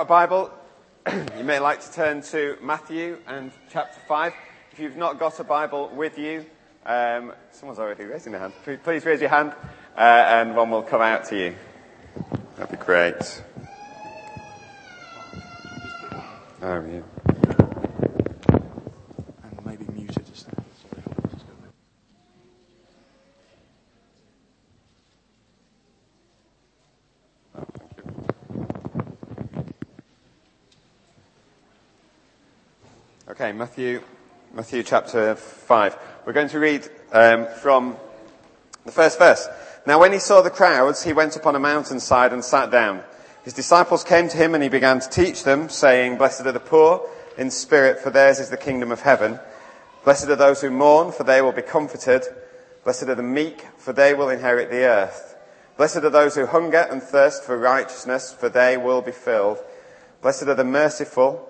got a Bible, you may like to turn to Matthew and chapter 5. If you've not got a Bible with you, um, someone's already raising their hand. Please raise your hand uh, and one will come out to you. That'd be great. Oh, yeah. And maybe mute it just now. Oh, thank you. Okay, Matthew, Matthew chapter 5. We're going to read um, from the first verse. Now when he saw the crowds, he went upon a mountainside and sat down. His disciples came to him and he began to teach them, saying, Blessed are the poor in spirit, for theirs is the kingdom of heaven. Blessed are those who mourn, for they will be comforted. Blessed are the meek, for they will inherit the earth. Blessed are those who hunger and thirst for righteousness, for they will be filled. Blessed are the merciful,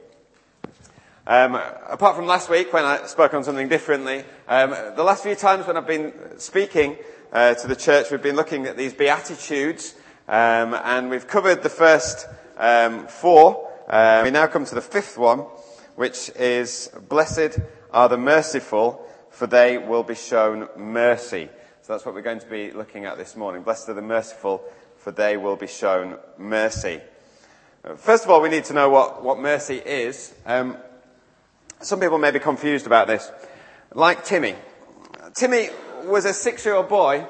Um, apart from last week when I spoke on something differently, um, the last few times when I've been speaking uh, to the church, we've been looking at these beatitudes, um, and we've covered the first um, four. Uh, we now come to the fifth one, which is "Blessed are the merciful, for they will be shown mercy." So that's what we're going to be looking at this morning. Blessed are the merciful, for they will be shown mercy. First of all, we need to know what, what mercy is. Um, some people may be confused about this. Like Timmy. Timmy was a six-year-old boy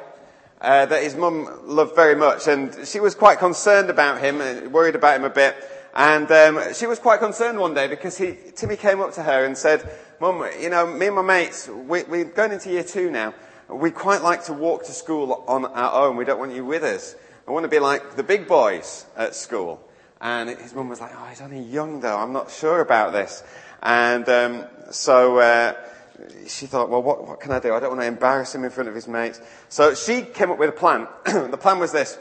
uh, that his mum loved very much, and she was quite concerned about him, and worried about him a bit. And um, she was quite concerned one day because he, Timmy came up to her and said, "Mum, you know, me and my mates, we, we're going into year two now. We quite like to walk to school on our own. We don't want you with us. I want to be like the big boys at school." And his mum was like, "Oh, he's only young though. I'm not sure about this." And um, so uh, she thought, well, what, what, can I do? I don't want to embarrass him in front of his mates. So she came up with a plan. the plan was this.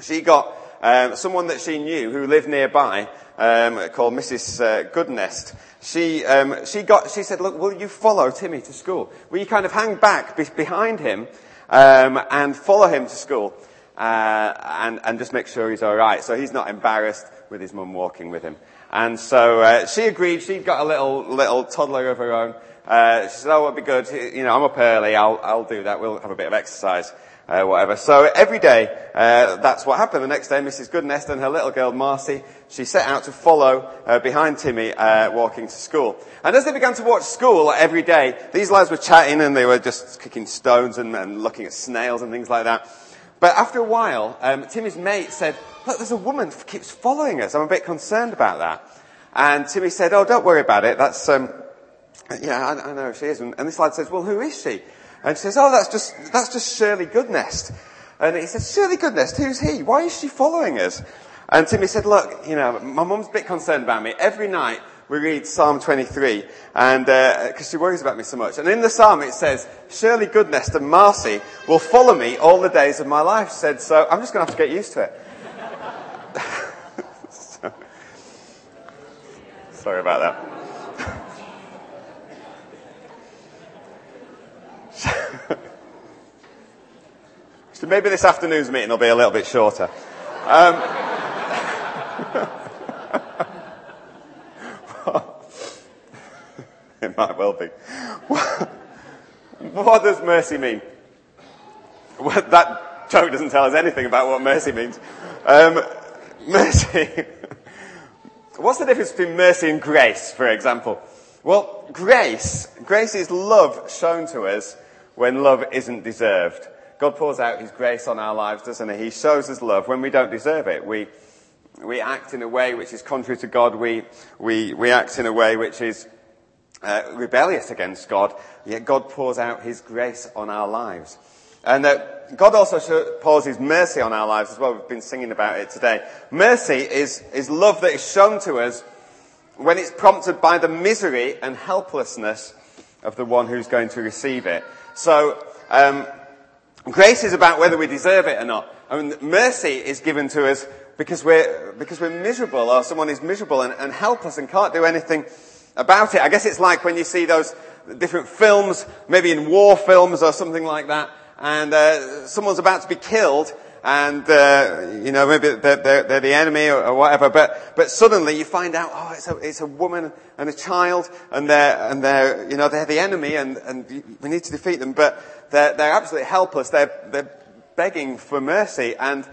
She got um, someone that she knew who lived nearby um, called Mrs. Uh, Goodness. She, um, she, got, she said, look, will you follow Timmy to school? Will you kind of hang back be- behind him um, and follow him to school? Uh, and, and just make sure he's all right. So he's not embarrassed with his mum walking with him. And so uh, she agreed. She'd got a little little toddler of her own. Uh, she said, "Oh, it'd be good. You know, I'm up early. I'll I'll do that. We'll have a bit of exercise, uh, whatever." So every day, uh, that's what happened. The next day, Mrs. Goodness and her little girl Marcy, she set out to follow uh, behind Timmy uh, walking to school. And as they began to watch school every day, these lads were chatting and they were just kicking stones and, and looking at snails and things like that. But after a while, um, Timmy's mate said, look, there's a woman who keeps following us. I'm a bit concerned about that. And Timmy said, oh, don't worry about it. That's, um, yeah, I, I know she is. And, and, this lad says, well, who is she? And she says, oh, that's just, that's just Shirley Goodness. And he says, Shirley Goodness, who's he? Why is she following us? And Timmy said, look, you know, my mum's a bit concerned about me. Every night we read Psalm 23, and because uh, she worries about me so much. And in the psalm it says, "Shirley goodness and mercy will follow me all the days of my life." She said, "So I'm just going to have to get used to it." so, sorry about that. so maybe this afternoon's meeting will be a little bit shorter. Um, it might well be. what does mercy mean? Well, that joke doesn't tell us anything about what mercy means. Um, mercy. What's the difference between mercy and grace, for example? Well, grace, grace is love shown to us when love isn't deserved. God pours out His grace on our lives, doesn't He? He shows us love when we don't deserve it. We, we act in a way which is contrary to God. We, we, we act in a way which is uh, rebellious against God, yet God pours out His grace on our lives. And uh, God also pours His mercy on our lives as well. We've been singing about it today. Mercy is, is love that is shown to us when it's prompted by the misery and helplessness of the one who's going to receive it. So, um, grace is about whether we deserve it or not. I mean, mercy is given to us because we're, because we're miserable or someone is miserable and, and helpless and can't do anything about it. I guess it's like when you see those different films, maybe in war films or something like that, and uh, someone's about to be killed, and uh, you know maybe they're, they're, they're the enemy or, or, whatever, but but suddenly you find out, oh, it's a it's a woman and a child, and they're and they're you know they're the enemy, and and we need to defeat them, but they're they're absolutely helpless. They're they're begging for mercy, and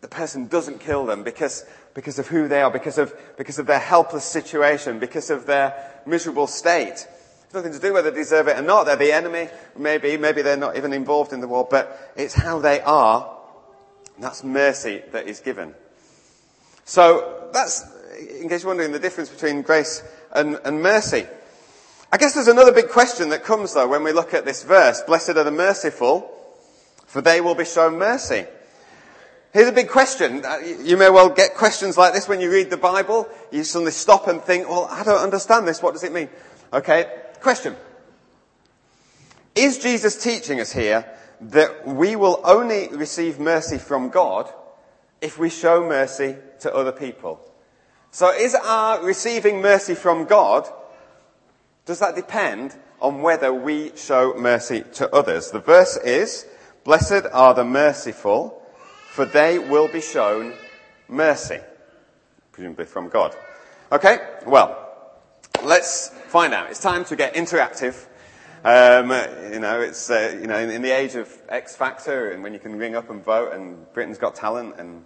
the person doesn't kill them because because of who they are, because of because of their helpless situation, because of their miserable state. It's nothing to do whether they deserve it or not. They're the enemy. Maybe, maybe they're not even involved in the war, but it's how they are. That's mercy that is given. So that's, in case you're wondering, the difference between grace and, and mercy. I guess there's another big question that comes though when we look at this verse. Blessed are the merciful, for they will be shown mercy. Here's a big question. Uh, you may well get questions like this when you read the Bible. You suddenly stop and think, well, I don't understand this. What does it mean? Okay. Question. Is Jesus teaching us here that we will only receive mercy from God if we show mercy to other people? So is our receiving mercy from God, does that depend on whether we show mercy to others? The verse is, Blessed are the merciful, for they will be shown mercy. Presumably from God. Okay, well, let's find out. It's time to get interactive. Um, you know, it's uh, you know in, in, the age of X Factor and when you can ring up and vote and Britain's Got Talent and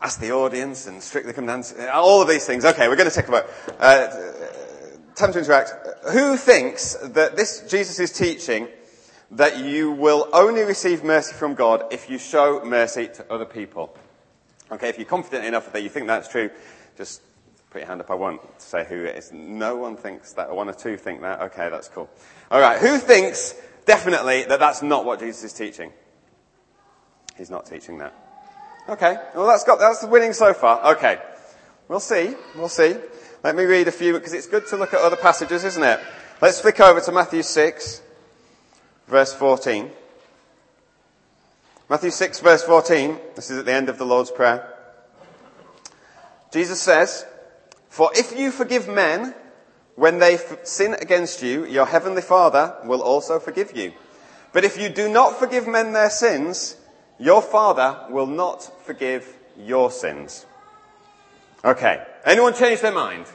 ask the audience and Strictly Come Dance, all of these things. Okay, we're going to take a vote. Uh, time to interact. Who thinks that this Jesus teaching that you will only receive mercy from God if you show mercy to other people? Okay, if you're confident enough that you think that's true, just Put your hand up. I won't say who it is. No one thinks that. One or two think that. Okay, that's cool. All right. Who thinks definitely that that's not what Jesus is teaching? He's not teaching that. Okay. Well, that's got, that's the winning so far. Okay. We'll see. We'll see. Let me read a few because it's good to look at other passages, isn't it? Let's flick over to Matthew 6, verse 14. Matthew 6, verse 14. This is at the end of the Lord's Prayer. Jesus says, for if you forgive men when they f- sin against you, your heavenly Father will also forgive you. But if you do not forgive men their sins, your Father will not forgive your sins. Okay. Anyone change their mind?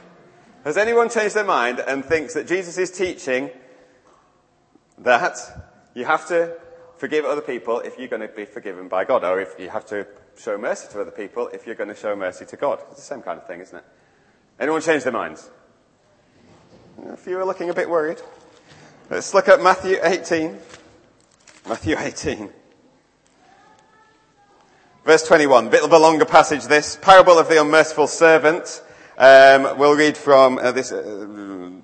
Has anyone changed their mind and thinks that Jesus is teaching that you have to forgive other people if you're going to be forgiven by God, or if you have to show mercy to other people if you're going to show mercy to God? It's the same kind of thing, isn't it? Anyone change their minds? A few are looking a bit worried. Let's look at Matthew 18. Matthew 18. Verse 21. Bit of a longer passage this. Parable of the unmerciful servant. Um, we'll read from uh, this, uh,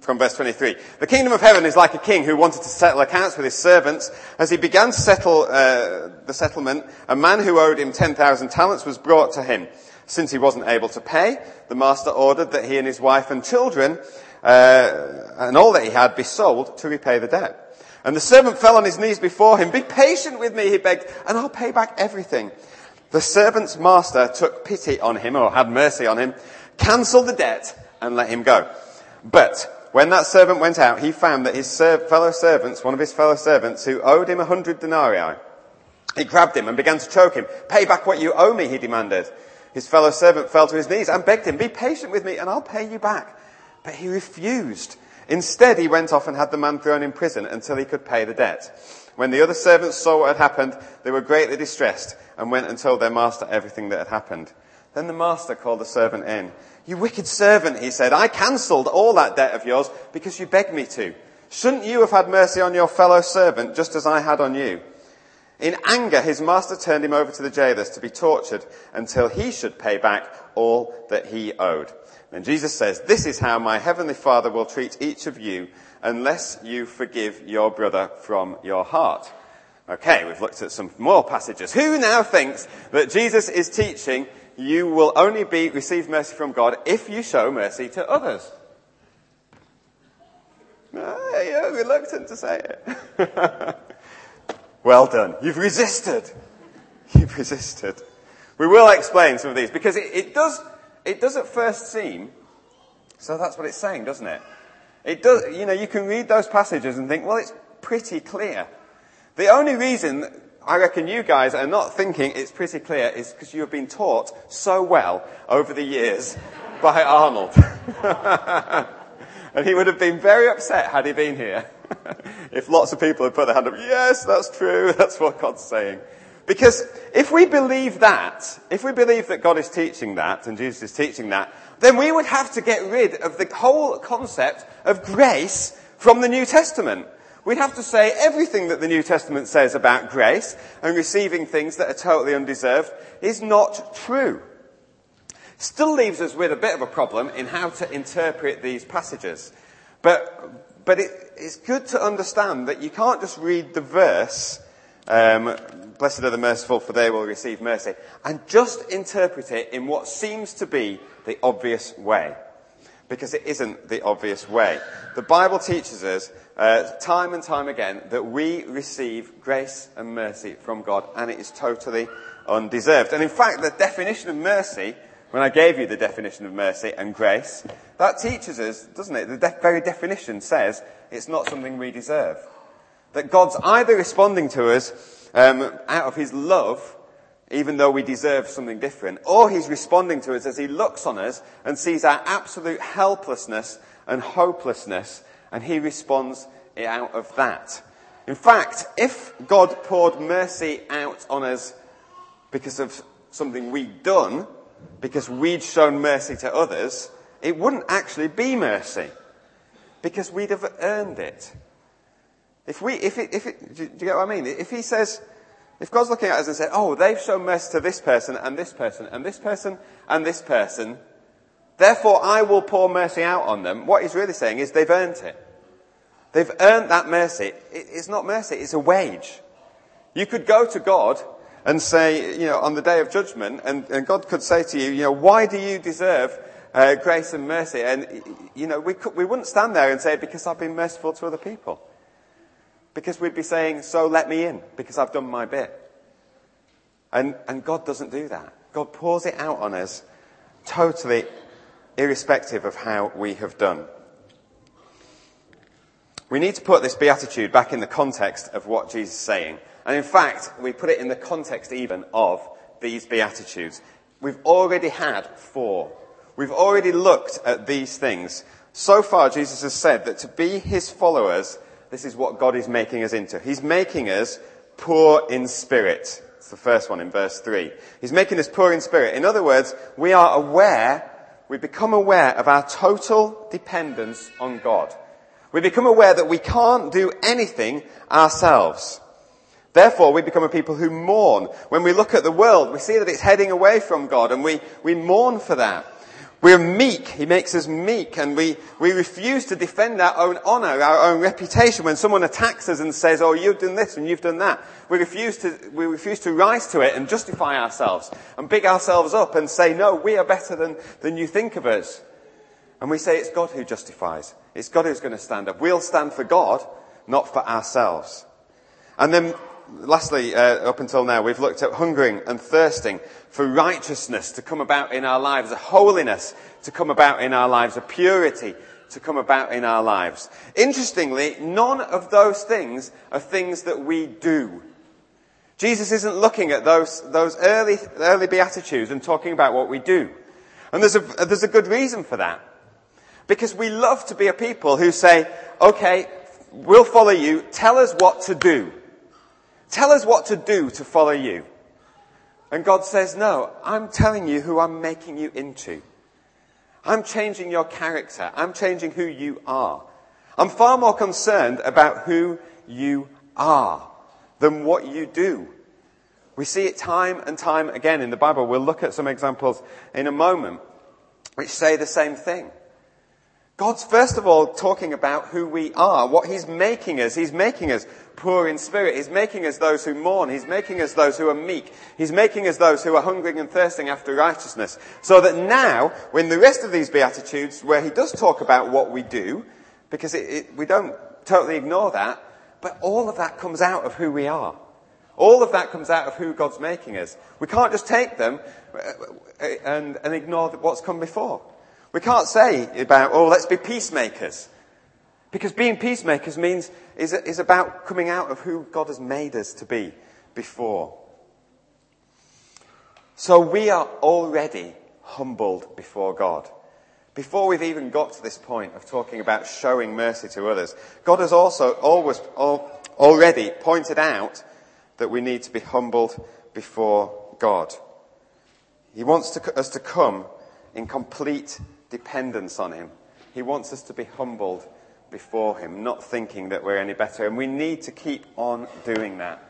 from verse 23. The kingdom of heaven is like a king who wanted to settle accounts with his servants. As he began to settle uh, the settlement, a man who owed him 10,000 talents was brought to him. Since he wasn't able to pay, the master ordered that he and his wife and children uh, and all that he had be sold to repay the debt. And the servant fell on his knees before him. Be patient with me, he begged, and I'll pay back everything. The servant's master took pity on him, or had mercy on him, cancelled the debt, and let him go. But when that servant went out, he found that his fellow servants, one of his fellow servants, who owed him a hundred denarii, he grabbed him and began to choke him. Pay back what you owe me, he demanded. His fellow servant fell to his knees and begged him, Be patient with me and I'll pay you back. But he refused. Instead, he went off and had the man thrown in prison until he could pay the debt. When the other servants saw what had happened, they were greatly distressed and went and told their master everything that had happened. Then the master called the servant in. You wicked servant, he said, I cancelled all that debt of yours because you begged me to. Shouldn't you have had mercy on your fellow servant just as I had on you? In anger, his master turned him over to the jailers to be tortured until he should pay back all that he owed. And Jesus says, this is how my heavenly father will treat each of you unless you forgive your brother from your heart. Okay, we've looked at some more passages. Who now thinks that Jesus is teaching you will only be, receive mercy from God if you show mercy to others. Ah, you're reluctant to say it. well done. You've resisted. You've resisted. We will explain some of these because it, it does, it does at first seem, so that's what it's saying, doesn't it? It does, you know, you can read those passages and think, well, it's pretty clear. The only reason I reckon you guys are not thinking it's pretty clear is because you have been taught so well over the years by Arnold. and he would have been very upset had he been here. if lots of people had put their hand up, yes, that's true, that's what God's saying. Because if we believe that, if we believe that God is teaching that and Jesus is teaching that, then we would have to get rid of the whole concept of grace from the New Testament. We'd have to say everything that the New Testament says about grace and receiving things that are totally undeserved is not true. Still leaves us with a bit of a problem in how to interpret these passages. But, but it, it's good to understand that you can't just read the verse um, blessed are the merciful, for they will receive mercy. And just interpret it in what seems to be the obvious way. Because it isn't the obvious way. The Bible teaches us uh, time and time again that we receive grace and mercy from God, and it is totally undeserved. And in fact, the definition of mercy, when I gave you the definition of mercy and grace, that teaches us, doesn't it? The de- very definition says it's not something we deserve. That God's either responding to us um, out of his love, even though we deserve something different, or he's responding to us as he looks on us and sees our absolute helplessness and hopelessness, and he responds out of that. In fact, if God poured mercy out on us because of something we'd done, because we'd shown mercy to others, it wouldn't actually be mercy. Because we'd have earned it. If we, if it, if it, do you get what I mean? If he says, if God's looking at us and said, oh, they've shown mercy to this person and this person and this person and this person, therefore I will pour mercy out on them, what he's really saying is they've earned it. They've earned that mercy. It's not mercy, it's a wage. You could go to God and say, you know, on the day of judgment, and, and God could say to you, you know, why do you deserve uh, grace and mercy? And, you know, we, could, we wouldn't stand there and say, because I've been merciful to other people. Because we'd be saying, so let me in, because I've done my bit. And, and God doesn't do that. God pours it out on us totally irrespective of how we have done. We need to put this beatitude back in the context of what Jesus is saying. And in fact, we put it in the context even of these beatitudes. We've already had four. We've already looked at these things. So far, Jesus has said that to be his followers this is what God is making us into. He's making us poor in spirit. It's the first one in verse 3. He's making us poor in spirit. In other words, we are aware, we become aware of our total dependence on God. We become aware that we can't do anything ourselves. Therefore, we become a people who mourn. When we look at the world, we see that it's heading away from God and we, we mourn for that. We're meek. He makes us meek and we, we refuse to defend our own honor, our own reputation. When someone attacks us and says, oh, you've done this and you've done that, we refuse to, we refuse to rise to it and justify ourselves and big ourselves up and say, no, we are better than, than you think of us. And we say it's God who justifies. It's God who's going to stand up. We'll stand for God, not for ourselves. And then lastly, uh, up until now, we've looked at hungering and thirsting for righteousness to come about in our lives, a holiness to come about in our lives, a purity to come about in our lives. Interestingly, none of those things are things that we do. Jesus isn't looking at those, those early, early Beatitudes and talking about what we do. And there's a, there's a good reason for that. Because we love to be a people who say, okay, we'll follow you, tell us what to do. Tell us what to do to follow you. And God says, no, I'm telling you who I'm making you into. I'm changing your character. I'm changing who you are. I'm far more concerned about who you are than what you do. We see it time and time again in the Bible. We'll look at some examples in a moment which say the same thing. God's first of all talking about who we are, what He's making us. He's making us poor in spirit. He's making us those who mourn. He's making us those who are meek. He's making us those who are hungering and thirsting after righteousness. So that now, when the rest of these Beatitudes, where He does talk about what we do, because it, it, we don't totally ignore that, but all of that comes out of who we are. All of that comes out of who God's making us. We can't just take them uh, and, and ignore what's come before. We can't say about, oh, let's be peacemakers. Because being peacemakers means, is, is about coming out of who God has made us to be before. So we are already humbled before God. Before we've even got to this point of talking about showing mercy to others, God has also always, already pointed out that we need to be humbled before God. He wants to, us to come in complete dependence on Him. He wants us to be humbled before Him, not thinking that we're any better. And we need to keep on doing that.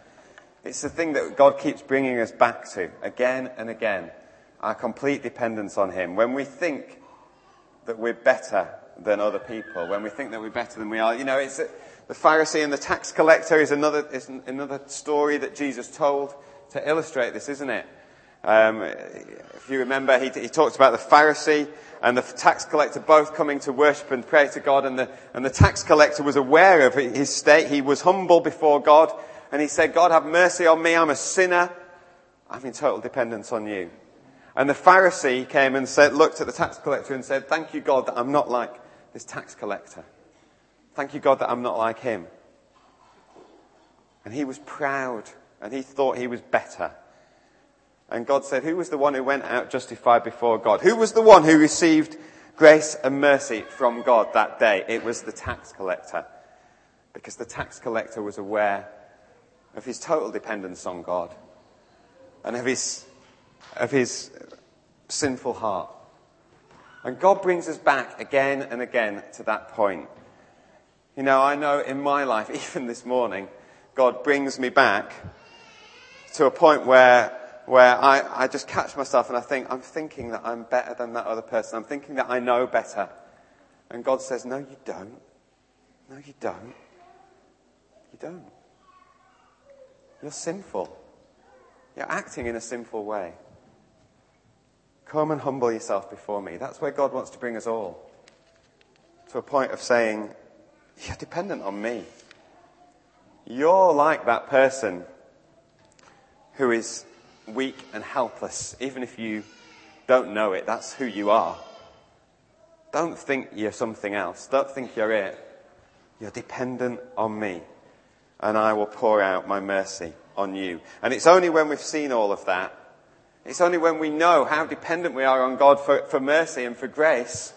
It's the thing that God keeps bringing us back to again and again. Our complete dependence on Him. When we think that we're better than other people, when we think that we're better than we are, you know, it's the Pharisee and the tax collector is another, is another story that Jesus told to illustrate this, isn't it? Um, if you remember, he, he talks about the Pharisee and the tax collector both coming to worship and pray to God. And the, and the tax collector was aware of his state. He was humble before God. And he said, God, have mercy on me. I'm a sinner. I'm in total dependence on you. And the Pharisee came and said, looked at the tax collector and said, thank you, God, that I'm not like this tax collector. Thank you, God, that I'm not like him. And he was proud and he thought he was better. And God said, Who was the one who went out justified before God? Who was the one who received grace and mercy from God that day? It was the tax collector. Because the tax collector was aware of his total dependence on God and of his, of his sinful heart. And God brings us back again and again to that point. You know, I know in my life, even this morning, God brings me back to a point where where I, I just catch myself and I think, I'm thinking that I'm better than that other person. I'm thinking that I know better. And God says, No, you don't. No, you don't. You don't. You're sinful. You're acting in a sinful way. Come and humble yourself before me. That's where God wants to bring us all. To a point of saying, You're dependent on me. You're like that person who is weak and helpless, even if you don't know it, that's who you are. Don't think you're something else. Don't think you're it. You're dependent on me, and I will pour out my mercy on you. And it's only when we've seen all of that, it's only when we know how dependent we are on God for, for mercy and for grace,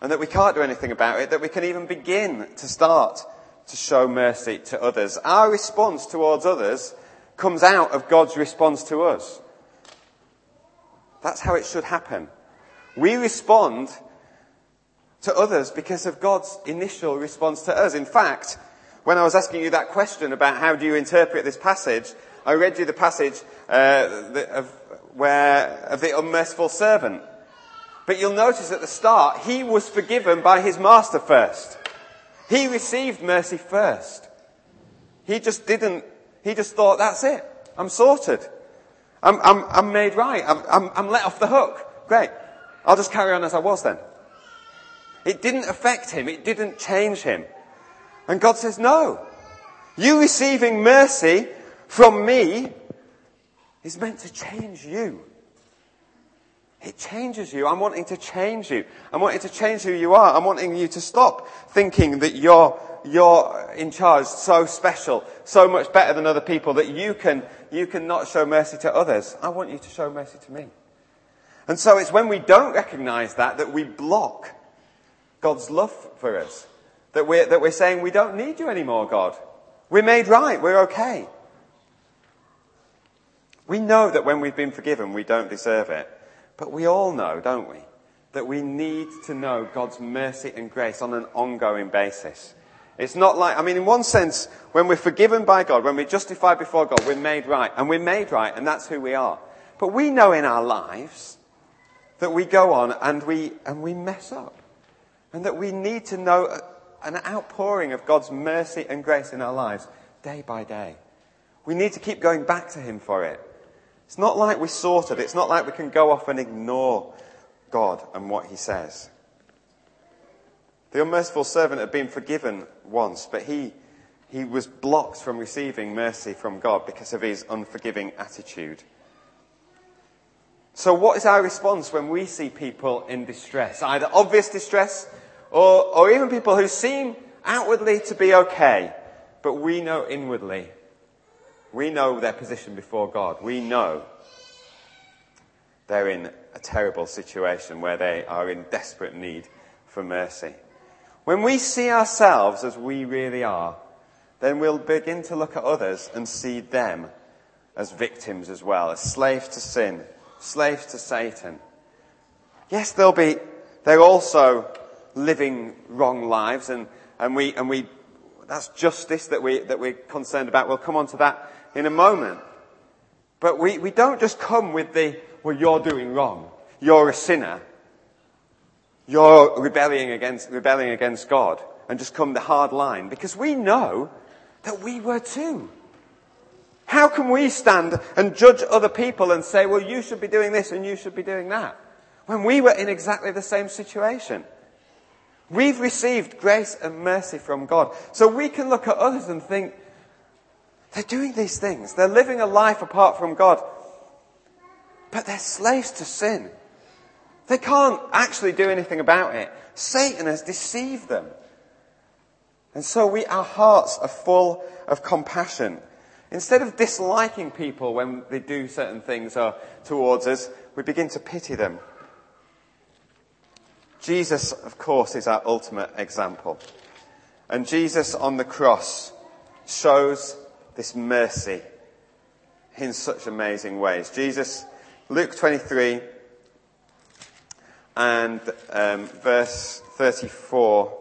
and that we can't do anything about it, that we can even begin to start to show mercy to others. Our response towards others comes out of God's response to us. That's how it should happen. We respond to others because of God's initial response to us. In fact, when I was asking you that question about how do you interpret this passage, I read you the passage uh, of, where, of the unmerciful servant. But you'll notice at the start, he was forgiven by his master first. He received mercy first. He just didn't he just thought, that's it. I'm sorted. I'm, I'm, I'm made right. I'm, I'm, I'm let off the hook. Great. I'll just carry on as I was then. It didn't affect him. It didn't change him. And God says, no. You receiving mercy from me is meant to change you. It changes you. I'm wanting to change you. I'm wanting to change who you are. I'm wanting you to stop thinking that you're you're in charge, so special, so much better than other people that you can, you can not show mercy to others. I want you to show mercy to me. And so it's when we don't recognize that that we block God's love for us. That we're, that we're saying we don't need you anymore, God. We're made right. We're okay. We know that when we've been forgiven, we don't deserve it. But we all know, don't we, that we need to know God's mercy and grace on an ongoing basis. It's not like, I mean, in one sense, when we're forgiven by God, when we're justified before God, we're made right. And we're made right, and that's who we are. But we know in our lives that we go on and we, and we mess up. And that we need to know an outpouring of God's mercy and grace in our lives day by day. We need to keep going back to Him for it. It's not like we're sorted. It's not like we can go off and ignore God and what He says. The unmerciful servant had been forgiven once, but he, he was blocked from receiving mercy from God because of his unforgiving attitude. So, what is our response when we see people in distress? Either obvious distress or, or even people who seem outwardly to be okay, but we know inwardly, we know their position before God. We know they're in a terrible situation where they are in desperate need for mercy. When we see ourselves as we really are, then we'll begin to look at others and see them as victims as well, as slaves to sin, slaves to Satan. Yes, they'll be, they're also living wrong lives and, and we, and we, that's justice that we, that we're concerned about. We'll come on to that in a moment. But we, we don't just come with the, well, you're doing wrong. You're a sinner. You're rebelling against, rebelling against God and just come the hard line because we know that we were too. How can we stand and judge other people and say, well, you should be doing this and you should be doing that when we were in exactly the same situation? We've received grace and mercy from God. So we can look at others and think, they're doing these things. They're living a life apart from God. But they're slaves to sin. They can't actually do anything about it. Satan has deceived them. And so we, our hearts are full of compassion. Instead of disliking people when they do certain things or, towards us, we begin to pity them. Jesus, of course, is our ultimate example. And Jesus on the cross shows this mercy in such amazing ways. Jesus, Luke 23, and um, verse 34.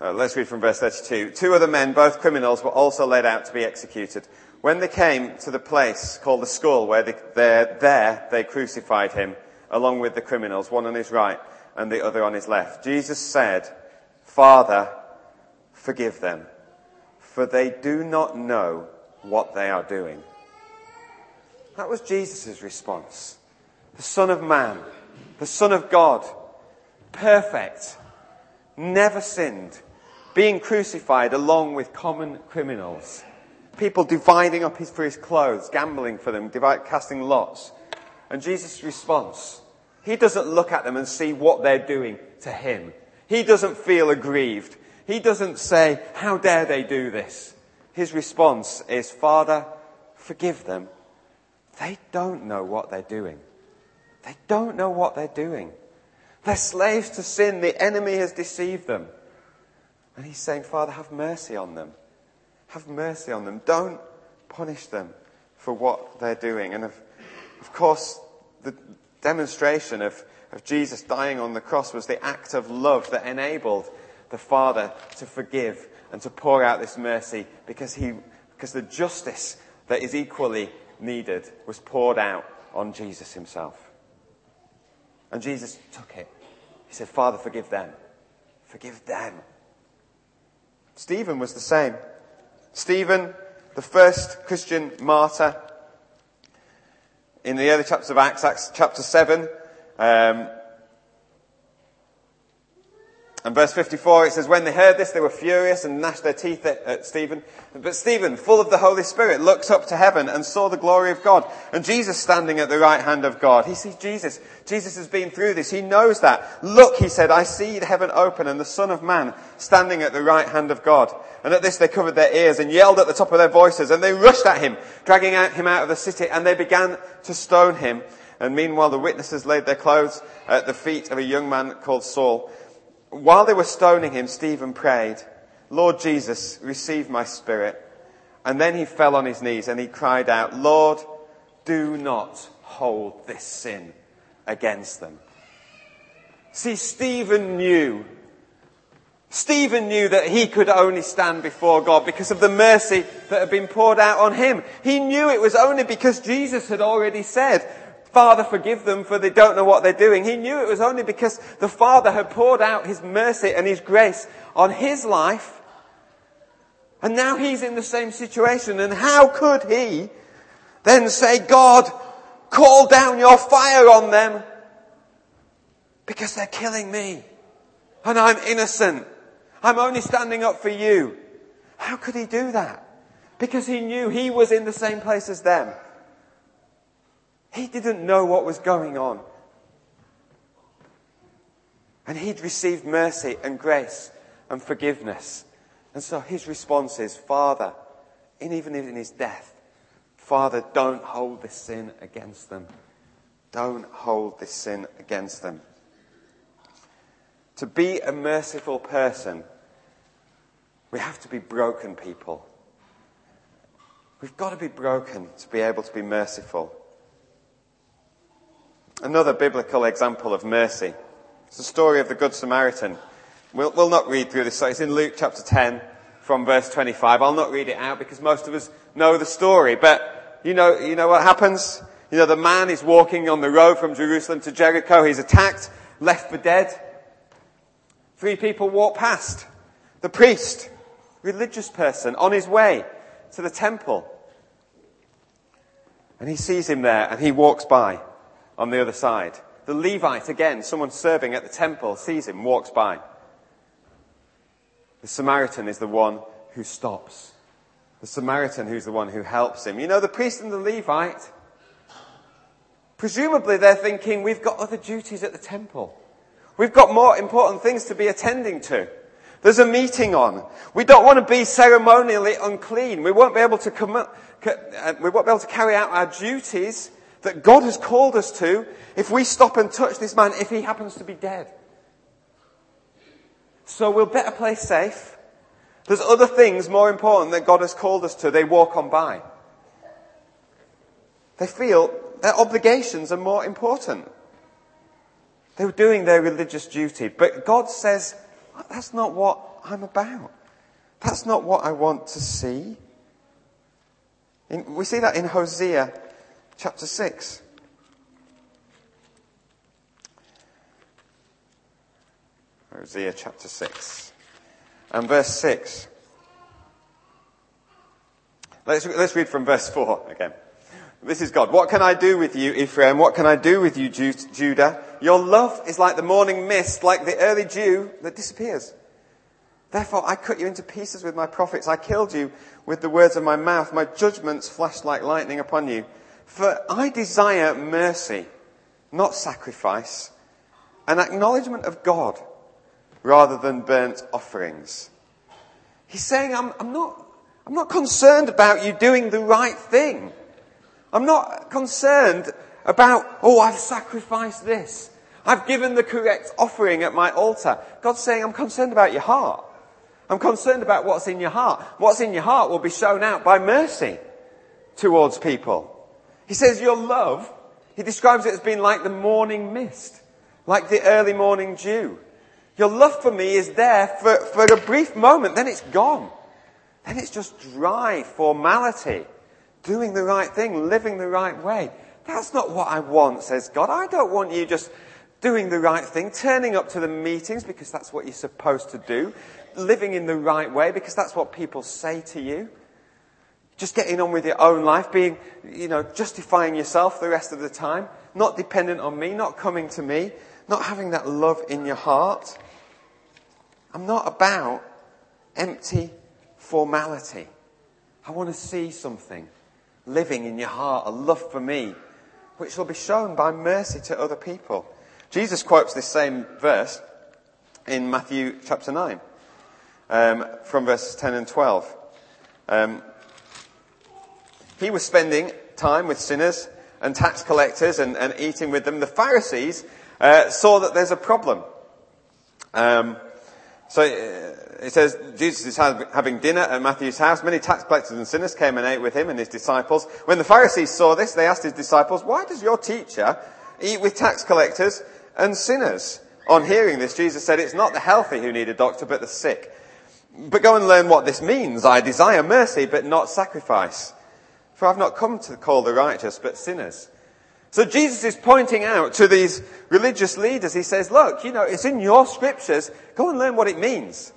Uh, let's read from verse 32. Two other men, both criminals, were also led out to be executed. When they came to the place called the skull, where they, there they crucified him, along with the criminals, one on his right and the other on his left. Jesus said, Father, forgive them, for they do not know what they are doing. That was Jesus' response. The Son of Man, the Son of God, perfect, never sinned, being crucified along with common criminals. People dividing up his, for his clothes, gambling for them, divide, casting lots. And Jesus' response, he doesn't look at them and see what they're doing to him. He doesn't feel aggrieved. He doesn't say, how dare they do this? His response is, Father, forgive them they don't know what they're doing. They don't know what they're doing. They're slaves to sin. The enemy has deceived them. And he's saying, Father, have mercy on them. Have mercy on them. Don't punish them for what they're doing. And of, of course, the demonstration of, of Jesus dying on the cross was the act of love that enabled the Father to forgive and to pour out this mercy because he, because the justice that is equally needed was poured out on Jesus himself. And Jesus took it. He said, Father, forgive them. Forgive them. Stephen was the same. Stephen, the first Christian martyr, in the early chapters of Acts, Acts chapter 7, um, and verse 54, it says, When they heard this, they were furious and gnashed their teeth at, at, Stephen. But Stephen, full of the Holy Spirit, looked up to heaven and saw the glory of God. And Jesus standing at the right hand of God. He sees Jesus. Jesus has been through this. He knows that. Look, he said, I see the heaven open and the Son of Man standing at the right hand of God. And at this they covered their ears and yelled at the top of their voices. And they rushed at him, dragging him out of the city. And they began to stone him. And meanwhile the witnesses laid their clothes at the feet of a young man called Saul. While they were stoning him, Stephen prayed, Lord Jesus, receive my spirit. And then he fell on his knees and he cried out, Lord, do not hold this sin against them. See, Stephen knew. Stephen knew that he could only stand before God because of the mercy that had been poured out on him. He knew it was only because Jesus had already said, Father, forgive them for they don't know what they're doing. He knew it was only because the Father had poured out His mercy and His grace on His life. And now He's in the same situation. And how could He then say, God, call down your fire on them because they're killing me and I'm innocent. I'm only standing up for you. How could he do that? Because he knew he was in the same place as them. He didn't know what was going on. And he'd received mercy and grace and forgiveness. And so his response is, Father, and even in his death, Father, don't hold this sin against them. Don't hold this sin against them. To be a merciful person, we have to be broken people. We've got to be broken to be able to be merciful. Another biblical example of mercy. It's the story of the Good Samaritan. We'll, we'll not read through this. It's in Luke chapter 10 from verse 25. I'll not read it out because most of us know the story. But you know, you know what happens? You know, the man is walking on the road from Jerusalem to Jericho. He's attacked, left for dead. Three people walk past. The priest, religious person, on his way to the temple. And he sees him there and he walks by on the other side. The Levite, again, someone serving at the temple, sees him, walks by. The Samaritan is the one who stops. The Samaritan who's the one who helps him. You know, the priest and the Levite, presumably they're thinking, we've got other duties at the temple. We've got more important things to be attending to. There's a meeting on. We don't want to be ceremonially unclean. We won't be able to come, uh, we won't be able to carry out our duties that God has called us to if we stop and touch this man if he happens to be dead. So we'll better play safe. There's other things more important that God has called us to. They walk on by. They feel their obligations are more important. They were doing their religious duty. But God says, that's not what I'm about. That's not what I want to see. In, we see that in Hosea chapter 6. Hosea chapter 6 and verse 6. Let's, let's read from verse 4 again. This is God. What can I do with you, Ephraim? What can I do with you, Judah? Your love is like the morning mist, like the early dew that disappears. Therefore, I cut you into pieces with my prophets. I killed you with the words of my mouth. My judgments flashed like lightning upon you. For I desire mercy, not sacrifice, an acknowledgement of God rather than burnt offerings. He's saying, I'm, I'm, not, I'm not concerned about you doing the right thing. I'm not concerned about, oh, I've sacrificed this. I've given the correct offering at my altar. God's saying, I'm concerned about your heart. I'm concerned about what's in your heart. What's in your heart will be shown out by mercy towards people. He says your love, he describes it as being like the morning mist, like the early morning dew. Your love for me is there for, for a brief moment, then it's gone. Then it's just dry formality doing the right thing, living the right way. That's not what I want, says God. I don't want you just doing the right thing, turning up to the meetings because that's what you're supposed to do, living in the right way because that's what people say to you. Just getting on with your own life, being, you know, justifying yourself the rest of the time, not dependent on me, not coming to me, not having that love in your heart. I'm not about empty formality. I want to see something living in your heart, a love for me, which will be shown by mercy to other people. Jesus quotes this same verse in Matthew chapter 9, um, from verses 10 and 12. Um, he was spending time with sinners and tax collectors and, and eating with them. The Pharisees uh, saw that there's a problem. Um, so uh, it says Jesus is having dinner at Matthew's house. Many tax collectors and sinners came and ate with him and his disciples. When the Pharisees saw this, they asked his disciples, why does your teacher eat with tax collectors and sinners? On hearing this, Jesus said, it's not the healthy who need a doctor, but the sick. But go and learn what this means. I desire mercy, but not sacrifice. For I've not come to call the righteous, but sinners. So Jesus is pointing out to these religious leaders, he says, look, you know, it's in your scriptures. Go and learn what it means.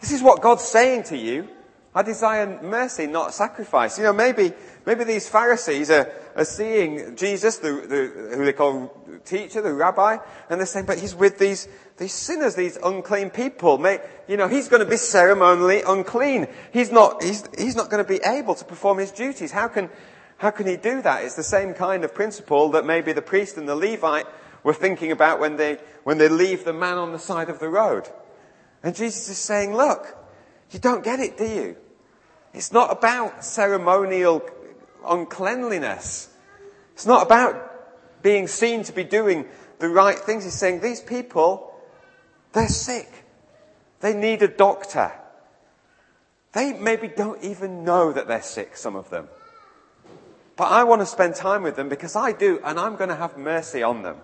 This is what God's saying to you. I desire mercy, not sacrifice. You know, maybe, maybe these Pharisees are, are seeing Jesus, the, the, who they call teacher, the rabbi, and they're saying, but he's with these, these sinners, these unclean people. May, you know, he's going to be ceremonially unclean. He's not, he's, he's not going to be able to perform his duties. How can, how can he do that? It's the same kind of principle that maybe the priest and the Levite were thinking about when they, when they leave the man on the side of the road. And Jesus is saying, look, you don't get it, do you? It's not about ceremonial uncleanliness. It's not about being seen to be doing the right things. He's saying these people, they're sick. They need a doctor. They maybe don't even know that they're sick, some of them. But I want to spend time with them because I do, and I'm going to have mercy on them.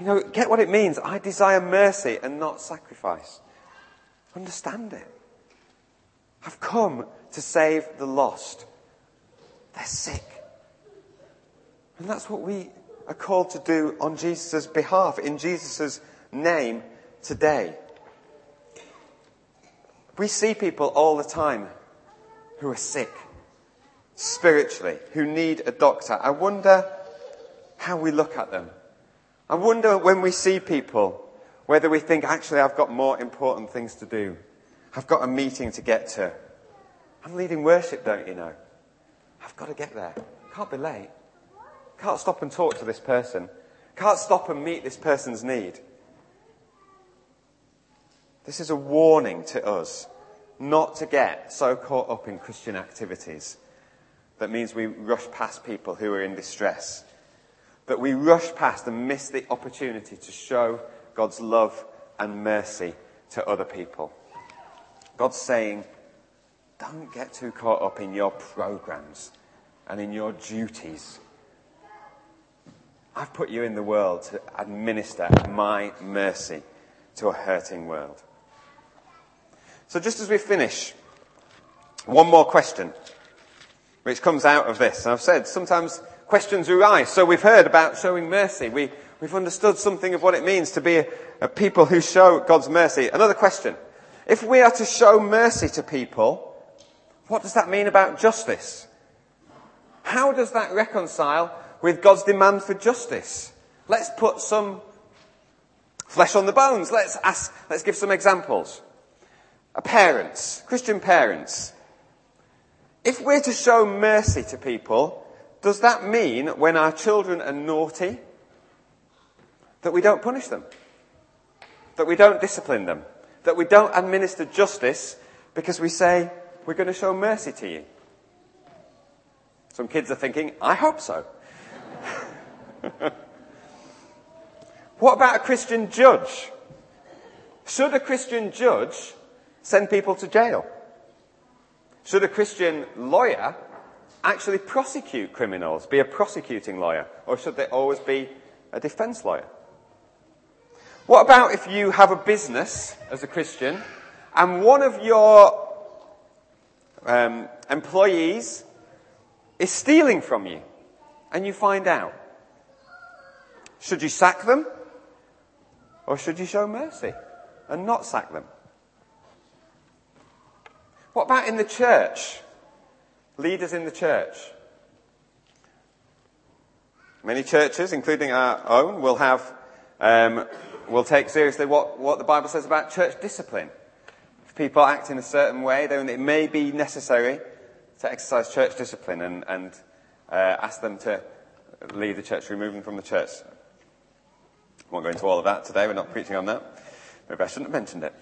You know, get what it means. I desire mercy and not sacrifice. Understand it. I've come to save the lost. They're sick. And that's what we are called to do on Jesus' behalf, in Jesus' name today. We see people all the time who are sick, spiritually, who need a doctor. I wonder how we look at them. I wonder when we see people whether we think, actually, I've got more important things to do. I've got a meeting to get to. I'm leading worship, don't you know? I've got to get there. Can't be late. Can't stop and talk to this person. Can't stop and meet this person's need. This is a warning to us not to get so caught up in Christian activities that means we rush past people who are in distress. That we rush past and miss the opportunity to show God's love and mercy to other people. God's saying, don't get too caught up in your programs and in your duties. I've put you in the world to administer my mercy to a hurting world. So just as we finish, one more question, which comes out of this. I've said sometimes questions arise. So we've heard about showing mercy. We, we've understood something of what it means to be a, a people who show God's mercy. Another question. If we are to show mercy to people, what does that mean about justice? How does that reconcile with God's demand for justice? Let's put some flesh on the bones. Let's ask, let's give some examples. A parents, Christian parents. If we're to show mercy to people, does that mean when our children are naughty, that we don't punish them? That we don't discipline them? That we don't administer justice because we say, we're going to show mercy to you. Some kids are thinking, I hope so. what about a Christian judge? Should a Christian judge send people to jail? Should a Christian lawyer actually prosecute criminals, be a prosecuting lawyer? Or should they always be a defense lawyer? What about if you have a business as a Christian and one of your um, employees is stealing from you and you find out. Should you sack them? Or should you show mercy and not sack them? What about in the church? Leaders in the church. Many churches, including our own, will have, um, will take seriously what, what the Bible says about church discipline If people act in a certain way, then it may be necessary to exercise church discipline and, and uh, ask them to leave the church, remove them from the church. I won't go into all of that today. We're not preaching on that. Maybe I shouldn't have mentioned it.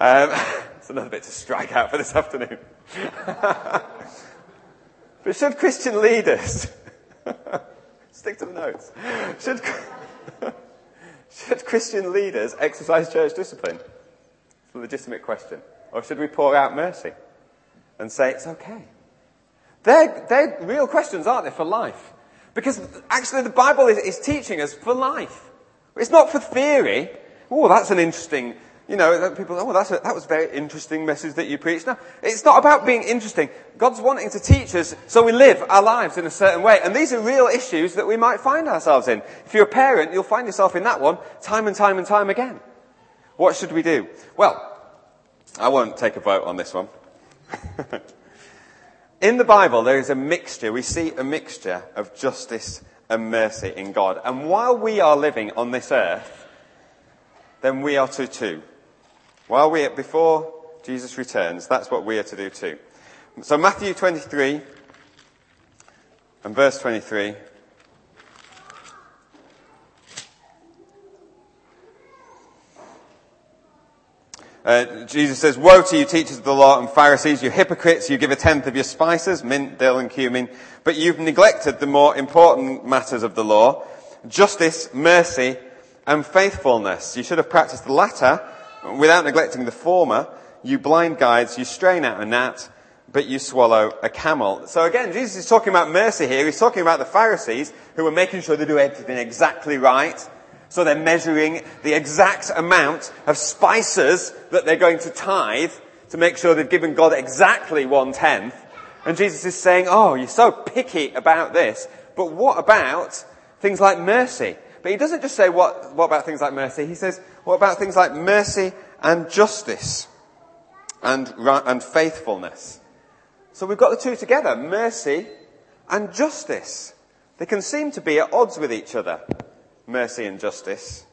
Um, it's another bit to strike out for this afternoon. but should Christian leaders stick to the notes? Should, should Christian leaders exercise church discipline? It's a legitimate question. Or should we pour out mercy and say it's okay? They're, they're real questions, aren't they, for life? Because actually the Bible is, is teaching us for life. It's not for theory. Oh, that's an interesting You know, people, oh, that's a, that was a very interesting message that you preached. No, it's not about being interesting. God's wanting to teach us so we live our lives in a certain way. And these are real issues that we might find ourselves in. If you're a parent, you'll find yourself in that one time and time and time again. What should we do? Well, I won't take a vote on this one. in the Bible, there is a mixture. We see a mixture of justice and mercy in God. And while we are living on this earth, then we are to too. While we, are before Jesus returns, that's what we are to do too. So Matthew 23 and verse 23. Uh, Jesus says, Woe to you, teachers of the law and Pharisees, you hypocrites, you give a tenth of your spices, mint, dill and cumin, but you've neglected the more important matters of the law, justice, mercy, and faithfulness. You should have practiced the latter without neglecting the former. You blind guides, you strain out a gnat, but you swallow a camel. So again, Jesus is talking about mercy here. He's talking about the Pharisees who are making sure they do everything exactly right. So they're measuring the exact amount of spices that they're going to tithe to make sure they've given God exactly one tenth. And Jesus is saying, oh, you're so picky about this, but what about things like mercy? But he doesn't just say, what, what about things like mercy? He says, what about things like mercy and justice and, and faithfulness? So we've got the two together, mercy and justice. They can seem to be at odds with each other, mercy and justice.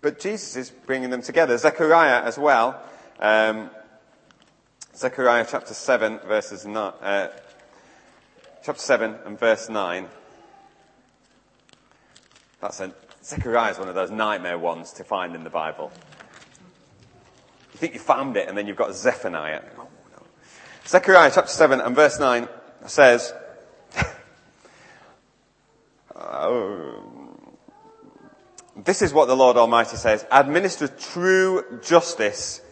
But Jesus is bringing them together. Zechariah as well. Um, Zechariah chapter 7 verses 9, uh, chapter 7 and verse 9. That's a, Zechariah is one of those nightmare ones to find in the Bible. You think you found it and then you've got Zephaniah. Zechariah chapter 7 and verse 9 says, oh, this is what the Lord Almighty says, administer true justice,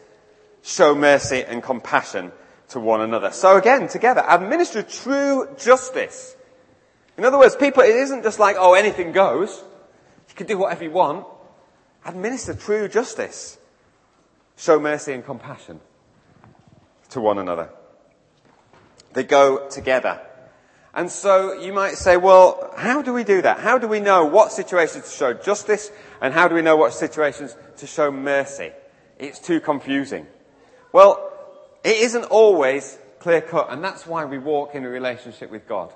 show mercy and compassion to one another. So again, together, administer true justice. In other words, people, it isn't just like, oh, anything goes. Can do whatever you want. Administer true justice. Show mercy and compassion to one another. They go together. And so you might say, well, how do we do that? How do we know what situations to show justice and how do we know what situations to show mercy? It's too confusing. Well, it isn't always clear cut and that's why we walk in a relationship with God.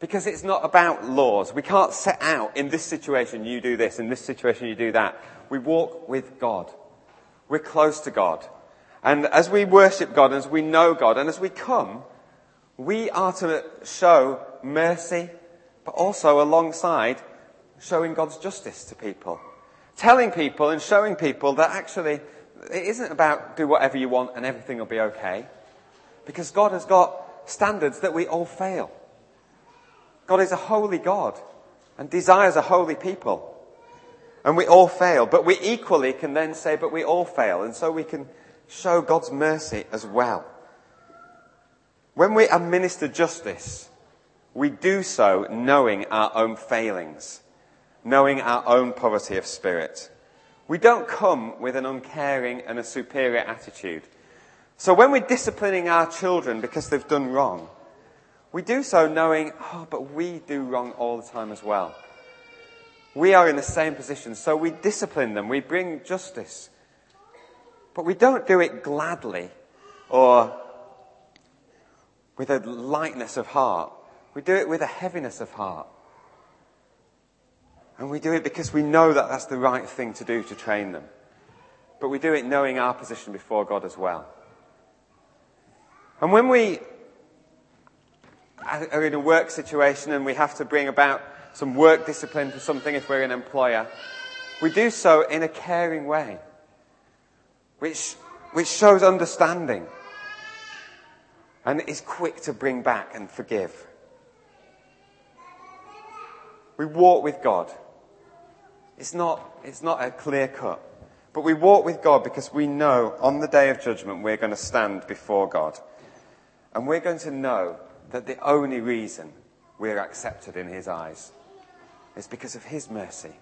Because it's not about laws. We can't set out in this situation you do this, in this situation you do that. We walk with God. We're close to God. And as we worship God, as we know God, and as we come, we are to show mercy, but also alongside showing God's justice to people. Telling people and showing people that actually it isn't about do whatever you want and everything will be okay. Because God has got standards that we all fail. God is a holy God and desires a holy people. And we all fail, but we equally can then say, but we all fail. And so we can show God's mercy as well. When we administer justice, we do so knowing our own failings, knowing our own poverty of spirit. We don't come with an uncaring and a superior attitude. So when we're disciplining our children because they've done wrong, we do so knowing, oh, but we do wrong all the time as well. We are in the same position, so we discipline them, we bring justice. But we don't do it gladly or with a lightness of heart. We do it with a heaviness of heart. And we do it because we know that that's the right thing to do to train them. But we do it knowing our position before God as well. And when we are in a work situation and we have to bring about some work discipline for something if we're an employer, we do so in a caring way, which, which shows understanding and is quick to bring back and forgive. We walk with God. It's not, it's not a clear cut. But we walk with God because we know on the day of judgment we're going to stand before God. And we're going to know that the only reason we're accepted in His eyes is because of His mercy.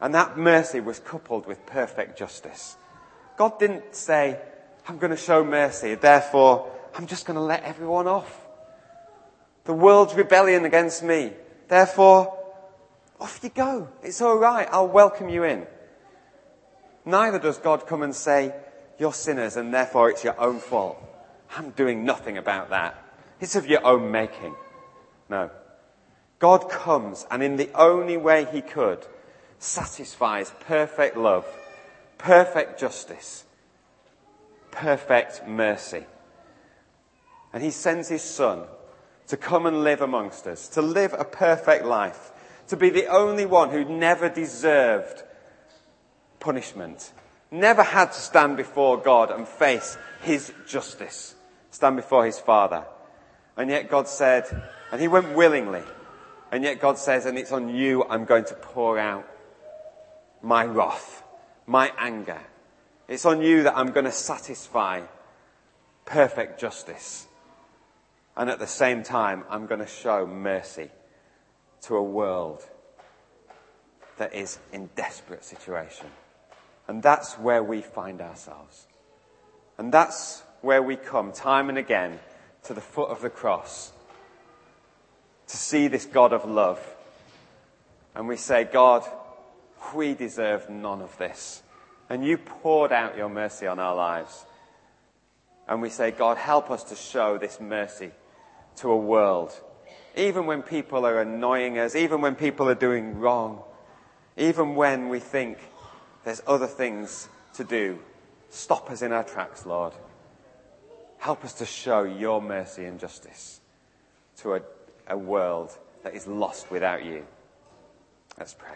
And that mercy was coupled with perfect justice. God didn't say, I'm going to show mercy, therefore I'm just going to let everyone off. The world's rebellion against me, therefore off you go. It's alright, I'll welcome you in. Neither does God come and say, you're sinners and therefore it's your own fault. I'm doing nothing about that. It's of your own making. No. God comes and in the only way he could satisfies perfect love, perfect justice, perfect mercy. And he sends his son to come and live amongst us, to live a perfect life, to be the only one who never deserved punishment, never had to stand before God and face his justice, stand before his Father. And yet God said, and he went willingly, and yet God says, and it's on you I'm going to pour out my wrath, my anger. It's on you that I'm going to satisfy perfect justice. And at the same time, I'm going to show mercy to a world that is in desperate situation. And that's where we find ourselves. And that's where we come time and again to the foot of the cross to see this God of love. And we say, God, we deserve none of this. And you poured out your mercy on our lives. And we say, God, help us to show this mercy to a world. Even when people are annoying us, even when people are doing wrong, even when we think there's other things to do, stop us in our tracks, Lord. Help us to show your mercy and justice to a, a world that is lost without you. Let's pray.